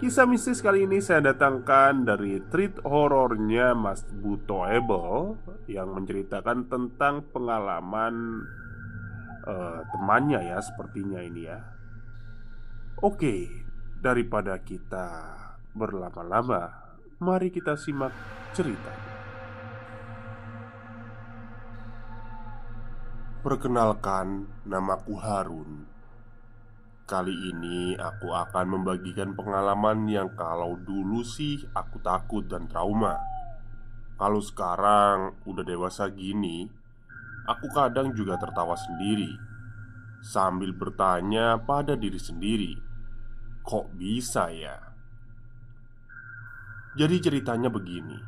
Kisah mistis kali ini saya datangkan dari treat horornya Mas Buto Ebel Yang menceritakan tentang pengalaman uh, temannya ya sepertinya ini ya. Oke, daripada kita berlama-lama Mari kita simak cerita Perkenalkan, namaku Harun Kali ini aku akan membagikan pengalaman yang kalau dulu sih aku takut dan trauma. Kalau sekarang udah dewasa gini Aku kadang juga tertawa sendiri. Sambil bertanya pada diri sendiri Kok bisa ya? Jadi ceritanya begini.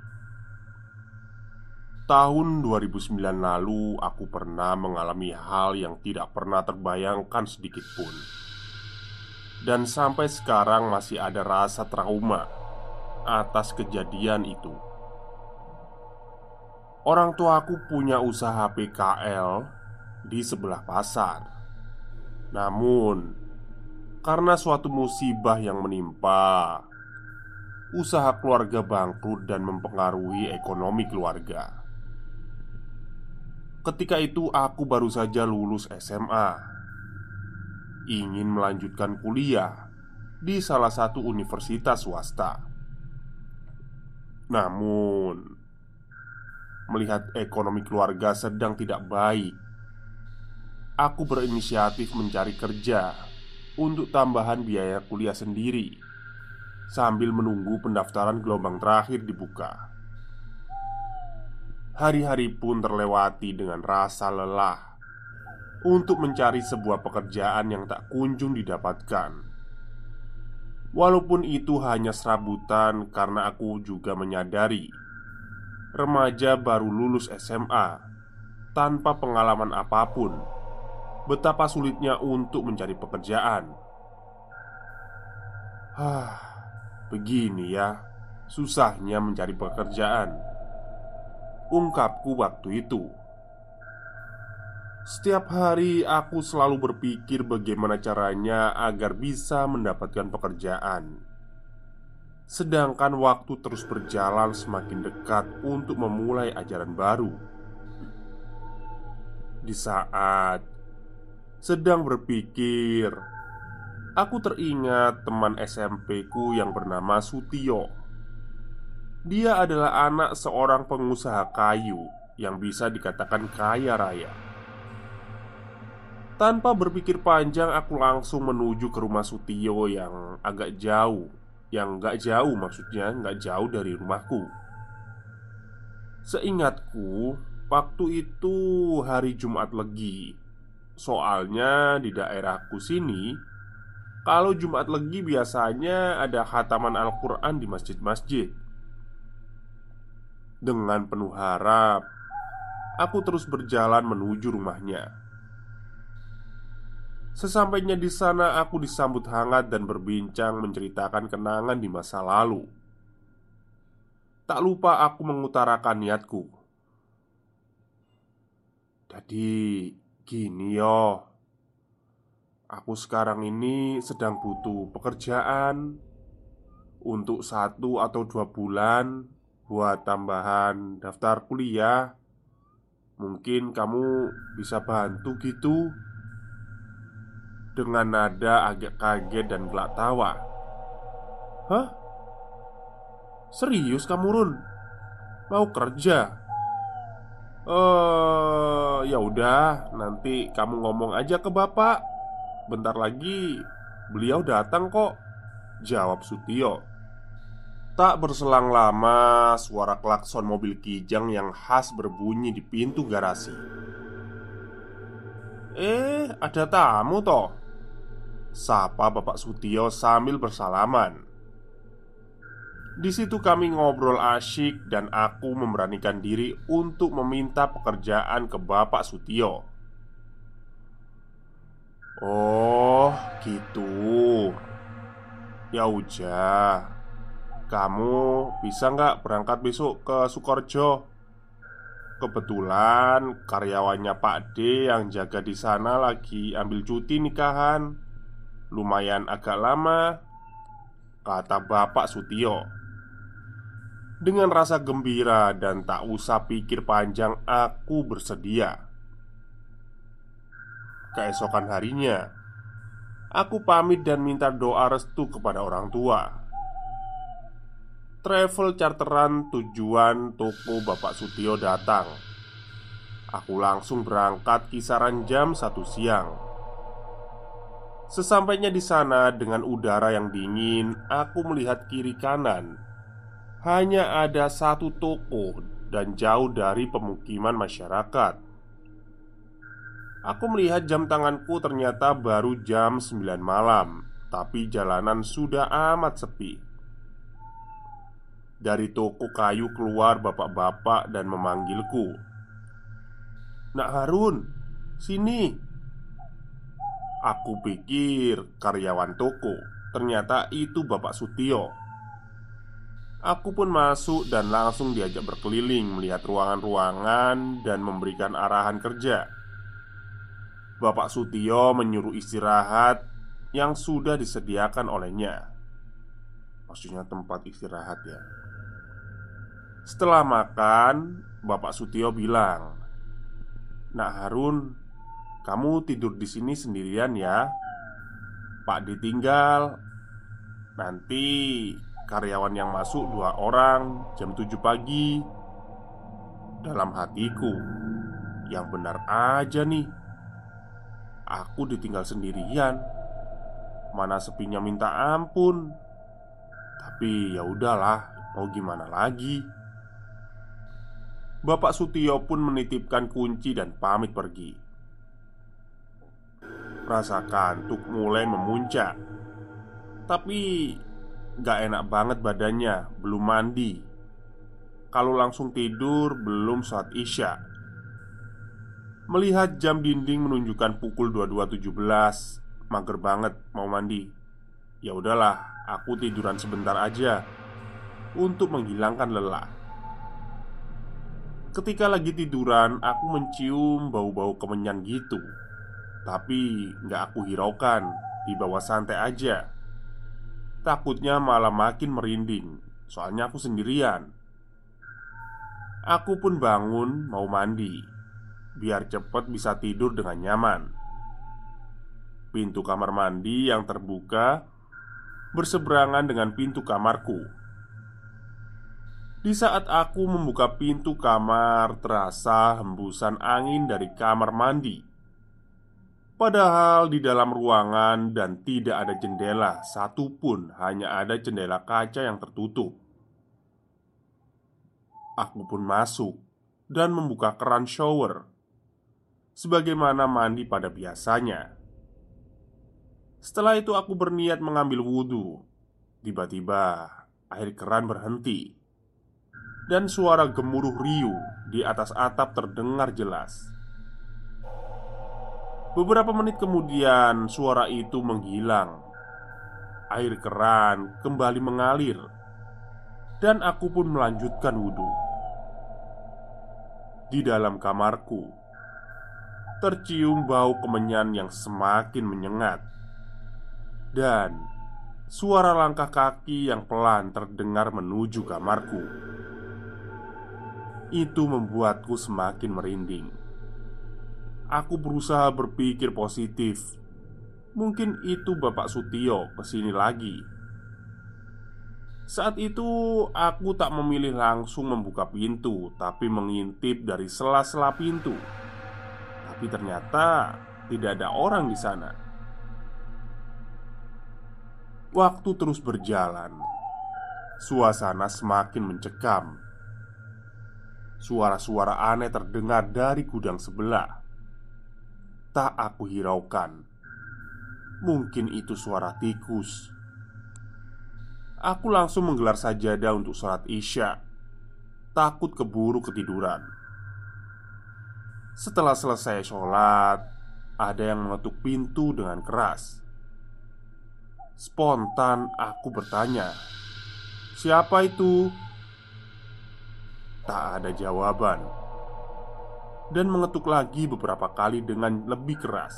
Tahun 2009 lalu aku pernah mengalami hal yang tidak pernah terbayangkan sedikit pun dan sampai sekarang masih ada rasa trauma atas kejadian itu. Orang tuaku punya usaha PKL di sebelah pasar. Namun, karena suatu musibah yang menimpa, usaha keluarga bangkrut dan mempengaruhi ekonomi keluarga. Ketika itu, aku baru saja lulus SMA ingin melanjutkan kuliah di salah satu universitas swasta. Namun, melihat ekonomi keluarga sedang tidak baik, aku berinisiatif mencari kerja untuk tambahan biaya kuliah sendiri sambil menunggu pendaftaran gelombang terakhir dibuka. Hari-hari pun terlewati dengan rasa lelah untuk mencari sebuah pekerjaan yang tak kunjung didapatkan. Walaupun itu hanya serabutan, karena aku juga menyadari remaja baru lulus SMA tanpa pengalaman apa pun, betapa sulitnya untuk mencari pekerjaan. Hah, begini ya, susahnya mencari pekerjaan. Ungkapku waktu itu. Setiap hari aku selalu berpikir bagaimana caranya agar bisa mendapatkan pekerjaan. Sedangkan waktu terus berjalan semakin dekat untuk memulai ajaran baru. Di saat sedang berpikir, aku teringat teman SMP ku yang bernama Sutio. Dia adalah anak seorang pengusaha kayu yang bisa dikatakan kaya raya. Tanpa berpikir panjang, aku langsung menuju ke rumah Sutio yang agak jauh. Yang gak jauh maksudnya, gak jauh dari rumahku. Seingatku, waktu itu hari Jumat Legi. Soalnya di daerahku sini Kalau Jumat Legi biasanya ada khataman Al-Quran di masjid-masjid. Dengan penuh harap Aku terus berjalan menuju rumahnya. Sesampainya di sana, aku disambut hangat dan berbincang menceritakan kenangan di masa lalu. Tak lupa aku mengutarakan niatku. Jadi, gini yo. Aku sekarang ini sedang butuh pekerjaan untuk satu atau dua bulan buat tambahan daftar kuliah. Mungkin kamu bisa bantu gitu dengan nada agak kaget dan gelak tawa. "Hah? Serius kamu, Run? Mau kerja?" Eh, ya udah, nanti kamu ngomong aja ke bapak. Bentar lagi beliau datang kok. Jawab Sutio. Tak berselang lama, suara klakson mobil kijang yang khas berbunyi di pintu garasi. Eh, ada tamu toh? Sapa Bapak Sutio sambil bersalaman. Di situ kami ngobrol asyik dan aku memberanikan diri untuk meminta pekerjaan ke Bapak Sutio Oh, gitu. Ya udah Kamu bisa nggak berangkat besok ke Sukorjo? Kebetulan karyawannya Pak D yang jaga di sana lagi ambil cuti nikahan Lumayan agak lama Kata Bapak Sutio. Dengan rasa gembira dan tak usah pikir panjang Aku bersedia. Keesokan harinya Aku pamit dan minta doa restu kepada orang tua. Travel charteran tujuan toko Bapak Sutio datang. Aku langsung berangkat kisaran jam satu siang Sesampainya di sana dengan udara yang dingin, aku melihat kiri kanan. Hanya ada satu toko dan jauh dari pemukiman masyarakat. Aku melihat jam tanganku ternyata baru jam 9 malam, tapi jalanan sudah amat sepi. Dari toko kayu keluar bapak-bapak dan memanggilku. "Nak Harun, sini!" Aku pikir karyawan toko. Ternyata itu Bapak Sutio. Aku pun masuk dan langsung diajak berkeliling Melihat ruangan-ruangan dan memberikan arahan kerja. Bapak Sutio menyuruh istirahat Yang sudah disediakan olehnya. Maksudnya tempat istirahat ya. Setelah makan Bapak Sutio bilang Nak Harun kamu tidur di sini sendirian ya. Pak ditinggal Nanti karyawan yang masuk dua orang jam 7 pagi. Dalam hatiku Yang benar aja nih. Aku ditinggal sendirian. Mana sepinya minta ampun. Tapi ya udahlah Mau gimana lagi? Bapak Sutio pun menitipkan kunci dan pamit pergi Rasa kantuk mulai memuncak. Tapi Gak enak banget badannya Belum mandi. Kalau langsung tidur belum saat isya. Melihat jam dinding menunjukkan pukul 22.17 Mager banget mau mandi. Ya udahlah, aku tiduran sebentar aja Untuk menghilangkan lelah. Ketika lagi tiduran, aku mencium bau-bau kemenyan gitu tapi nggak aku hiraukan Di bawah santai aja. Takutnya malah makin merinding Soalnya aku sendirian. Aku pun bangun mau mandi Biar cepet bisa tidur dengan nyaman. Pintu kamar mandi yang terbuka Berseberangan dengan pintu kamarku. Di saat aku membuka pintu kamar Terasa hembusan angin dari kamar mandi Padahal di dalam ruangan dan tidak ada jendela satupun, hanya ada jendela kaca yang tertutup. Aku pun masuk dan membuka keran shower, sebagaimana mandi pada biasanya. Setelah itu, aku berniat mengambil wudhu. Tiba-tiba, air keran berhenti. dan suara gemuruh riuh di atas atap terdengar jelas. Beberapa menit kemudian, suara itu menghilang. Air keran kembali mengalir, dan aku pun melanjutkan wudhu. Di dalam kamarku, tercium bau kemenyan yang semakin menyengat, dan suara langkah kaki yang pelan terdengar menuju kamarku. Itu membuatku semakin merinding. Aku berusaha berpikir positif. Mungkin itu Bapak Sutio ke sini lagi. Saat itu aku tak memilih langsung membuka pintu, tapi mengintip dari sela-sela pintu. Tapi ternyata tidak ada orang di sana. Waktu terus berjalan. Suasana semakin mencekam. Suara-suara aneh terdengar dari gudang sebelah. Tak aku hiraukan. Mungkin itu suara tikus. Aku langsung menggelar sajadah untuk sholat Isya. Takut keburu ketiduran. Setelah selesai sholat, ada yang mengetuk pintu dengan keras. Spontan aku bertanya, "Siapa itu?" Tak ada jawaban, dan mengetuk lagi beberapa kali dengan lebih keras.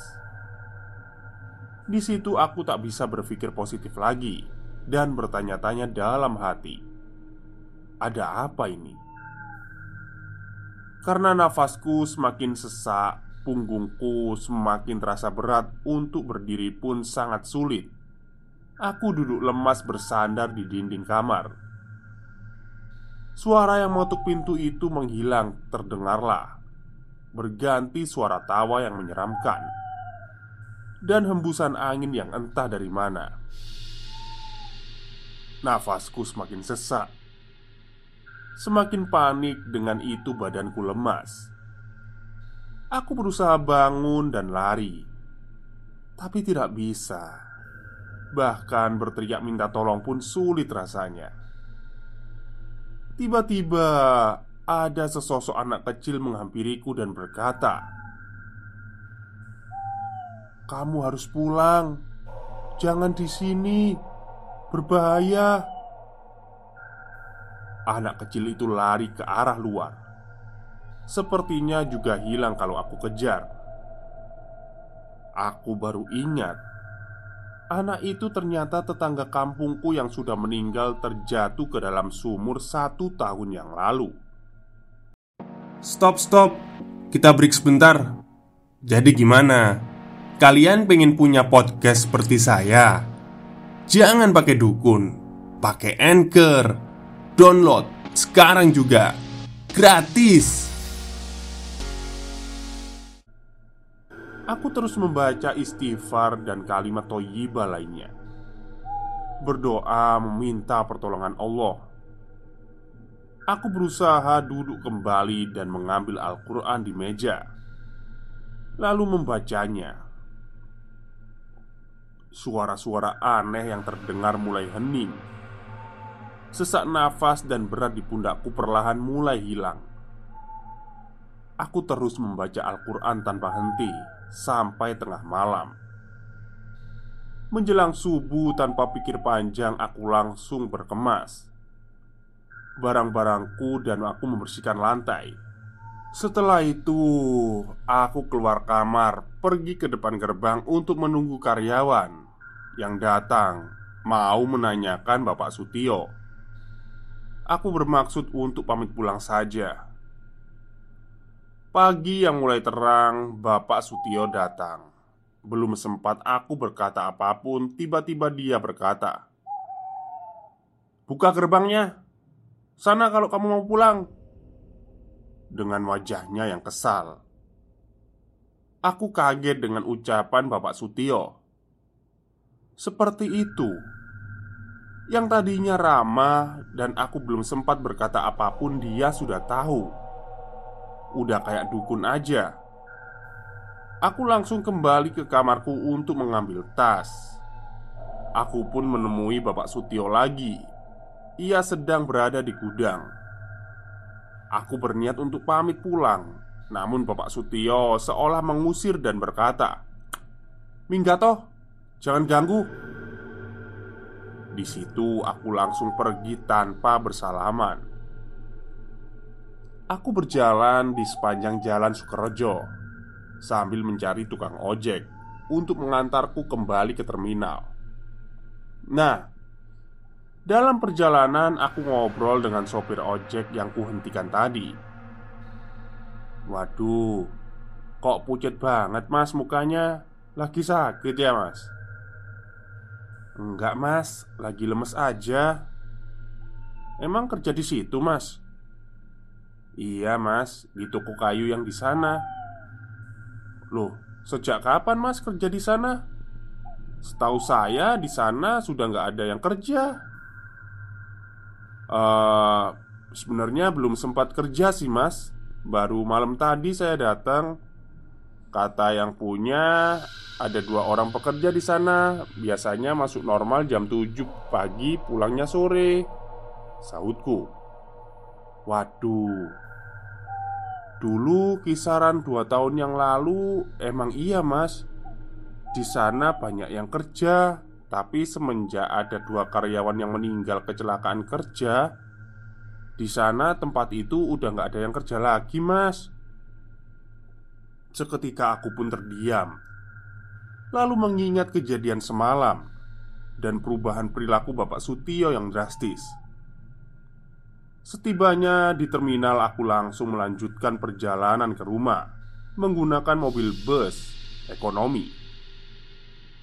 Di situ aku tak bisa berpikir positif lagi dan bertanya-tanya dalam hati, "Ada apa ini?" Karena nafasku semakin sesak, punggungku semakin terasa berat untuk berdiri pun sangat sulit. Aku duduk lemas bersandar di dinding kamar. Suara yang mengetuk pintu itu menghilang, terdengarlah berganti suara tawa yang menyeramkan dan hembusan angin yang entah dari mana. Nafasku semakin sesak. Semakin panik dengan itu badanku lemas. Aku berusaha bangun dan lari, tapi tidak bisa. Bahkan berteriak minta tolong pun sulit rasanya. Tiba-tiba ada sesosok anak kecil menghampiriku dan berkata, "Kamu harus pulang, jangan di sini." Berbahaya. Anak kecil itu lari ke arah luar. Sepertinya juga hilang kalau aku kejar. Aku baru ingat Anak itu ternyata tetangga kampungku yang sudah meninggal terjatuh ke dalam sumur satu tahun yang lalu Stop, stop. Kita break sebentar. Jadi gimana? Kalian pengen punya podcast seperti saya? Jangan pakai dukun, pakai anchor, download sekarang juga. Gratis. Aku terus membaca istighfar dan kalimat toyibah lainnya. Berdoa meminta pertolongan Allah Aku berusaha duduk kembali dan mengambil Al-Quran di meja Lalu membacanya. Suara-suara aneh yang terdengar mulai hening. Sesak nafas dan berat di pundakku perlahan mulai hilang. Aku terus membaca Al-Quran tanpa henti Sampai tengah malam. Menjelang subuh tanpa pikir panjang Aku langsung berkemas Barang-barangku dan aku membersihkan lantai setelah itu, aku keluar kamar, pergi ke depan gerbang untuk menunggu karyawan yang datang mau menanyakan Bapak Sutio. Aku bermaksud untuk pamit pulang saja. Pagi yang mulai terang, Bapak Sutio datang. Belum sempat aku berkata apa pun, tiba-tiba dia berkata, "Buka gerbangnya, sana kalau kamu mau pulang." Dengan wajahnya yang kesal, aku kaget dengan ucapan Bapak Sutio. Seperti itu. Yang tadinya ramah dan aku belum sempat berkata apa pun Dia sudah tahu. Udah kayak dukun aja. Aku langsung kembali ke kamarku untuk mengambil tas. Aku pun menemui Bapak Sutio lagi Ia sedang berada di gudang. Aku berniat untuk pamit pulang. Namun Bapak Sutio seolah mengusir dan berkata Minggato, jangan ganggu. Di situ aku langsung pergi tanpa bersalaman. Aku berjalan di sepanjang jalan Sukerejo Sambil mencari tukang ojek Untuk mengantarku kembali ke terminal. Nah, dalam perjalanan aku ngobrol dengan sopir ojek yang kuhentikan tadi Waduh Kok pucat banget mas mukanya Lagi sakit ya mas? Enggak mas Lagi lemes aja Emang kerja di situ mas? Iya mas Di toko kayu yang di sana Loh Sejak kapan mas kerja di sana? Setahu saya di sana sudah nggak ada yang kerja Uh, sebenarnya belum sempat kerja sih mas. Baru malam tadi saya datang. Kata yang punya ada dua orang pekerja di sana. Biasanya masuk normal jam 7 pagi pulangnya sore. Sahutku Waduh. Dulu kisaran dua tahun yang lalu Emang iya mas. Di sana banyak yang kerja tapi semenjak ada dua karyawan yang meninggal kecelakaan kerja Di sana tempat itu udah nggak ada yang kerja lagi mas. Seketika aku pun terdiam Lalu mengingat kejadian semalam Dan perubahan perilaku Bapak Sutio yang drastis. Setibanya di terminal aku langsung melanjutkan perjalanan ke rumah Menggunakan mobil bus ekonomi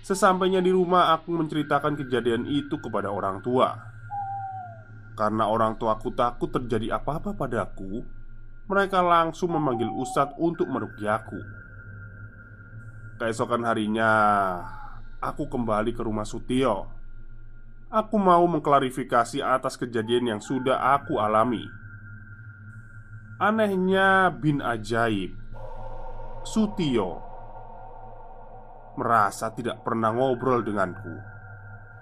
Sesampainya di rumah, aku menceritakan kejadian itu kepada orang tua. Karena orang tuaku takut terjadi apa-apa padaku, mereka langsung memanggil Ustadz untuk merugi aku. Keesokan harinya, aku kembali ke rumah Sutio. Aku mau mengklarifikasi atas kejadian yang sudah aku alami. Anehnya bin ajaib, Sutio merasa tidak pernah ngobrol denganku,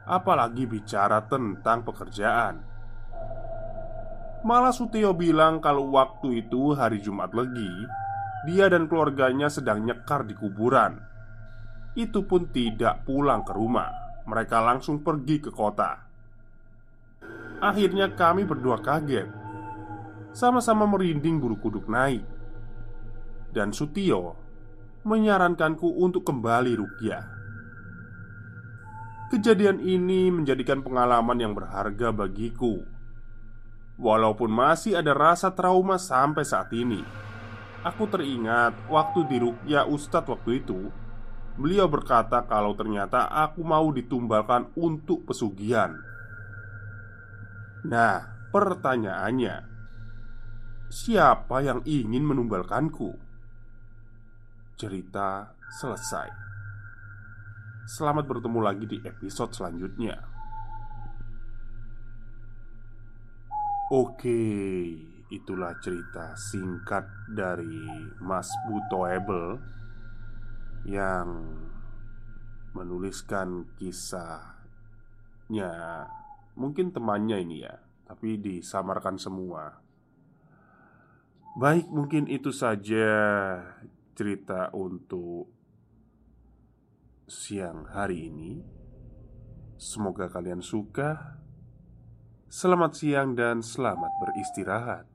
apalagi bicara tentang pekerjaan. Malah Sutio bilang kalau waktu itu hari Jumat Legi, dia dan keluarganya sedang nyekar di kuburan. Itu pun tidak pulang ke rumah, mereka langsung pergi ke kota. Akhirnya kami berdua kaget Sama-sama merinding buru kuduk naik Dan Sutio menyarankanku untuk kembali Rukia. Kejadian ini menjadikan pengalaman yang berharga bagiku. Walaupun masih ada rasa trauma sampai saat ini, aku teringat waktu di Rukia Ustadz waktu itu. Beliau berkata kalau ternyata aku mau ditumbalkan untuk pesugihan. Nah, pertanyaannya, siapa yang ingin menumbalkanku? Cerita selesai. Selamat bertemu lagi di episode selanjutnya. Oke, itulah cerita singkat dari Mas Butoebel yang menuliskan kisahnya. Mungkin temannya ini ya, tapi disamarkan semua. Baik, mungkin itu saja cerita untuk siang hari ini. Semoga kalian suka. Selamat siang dan selamat beristirahat.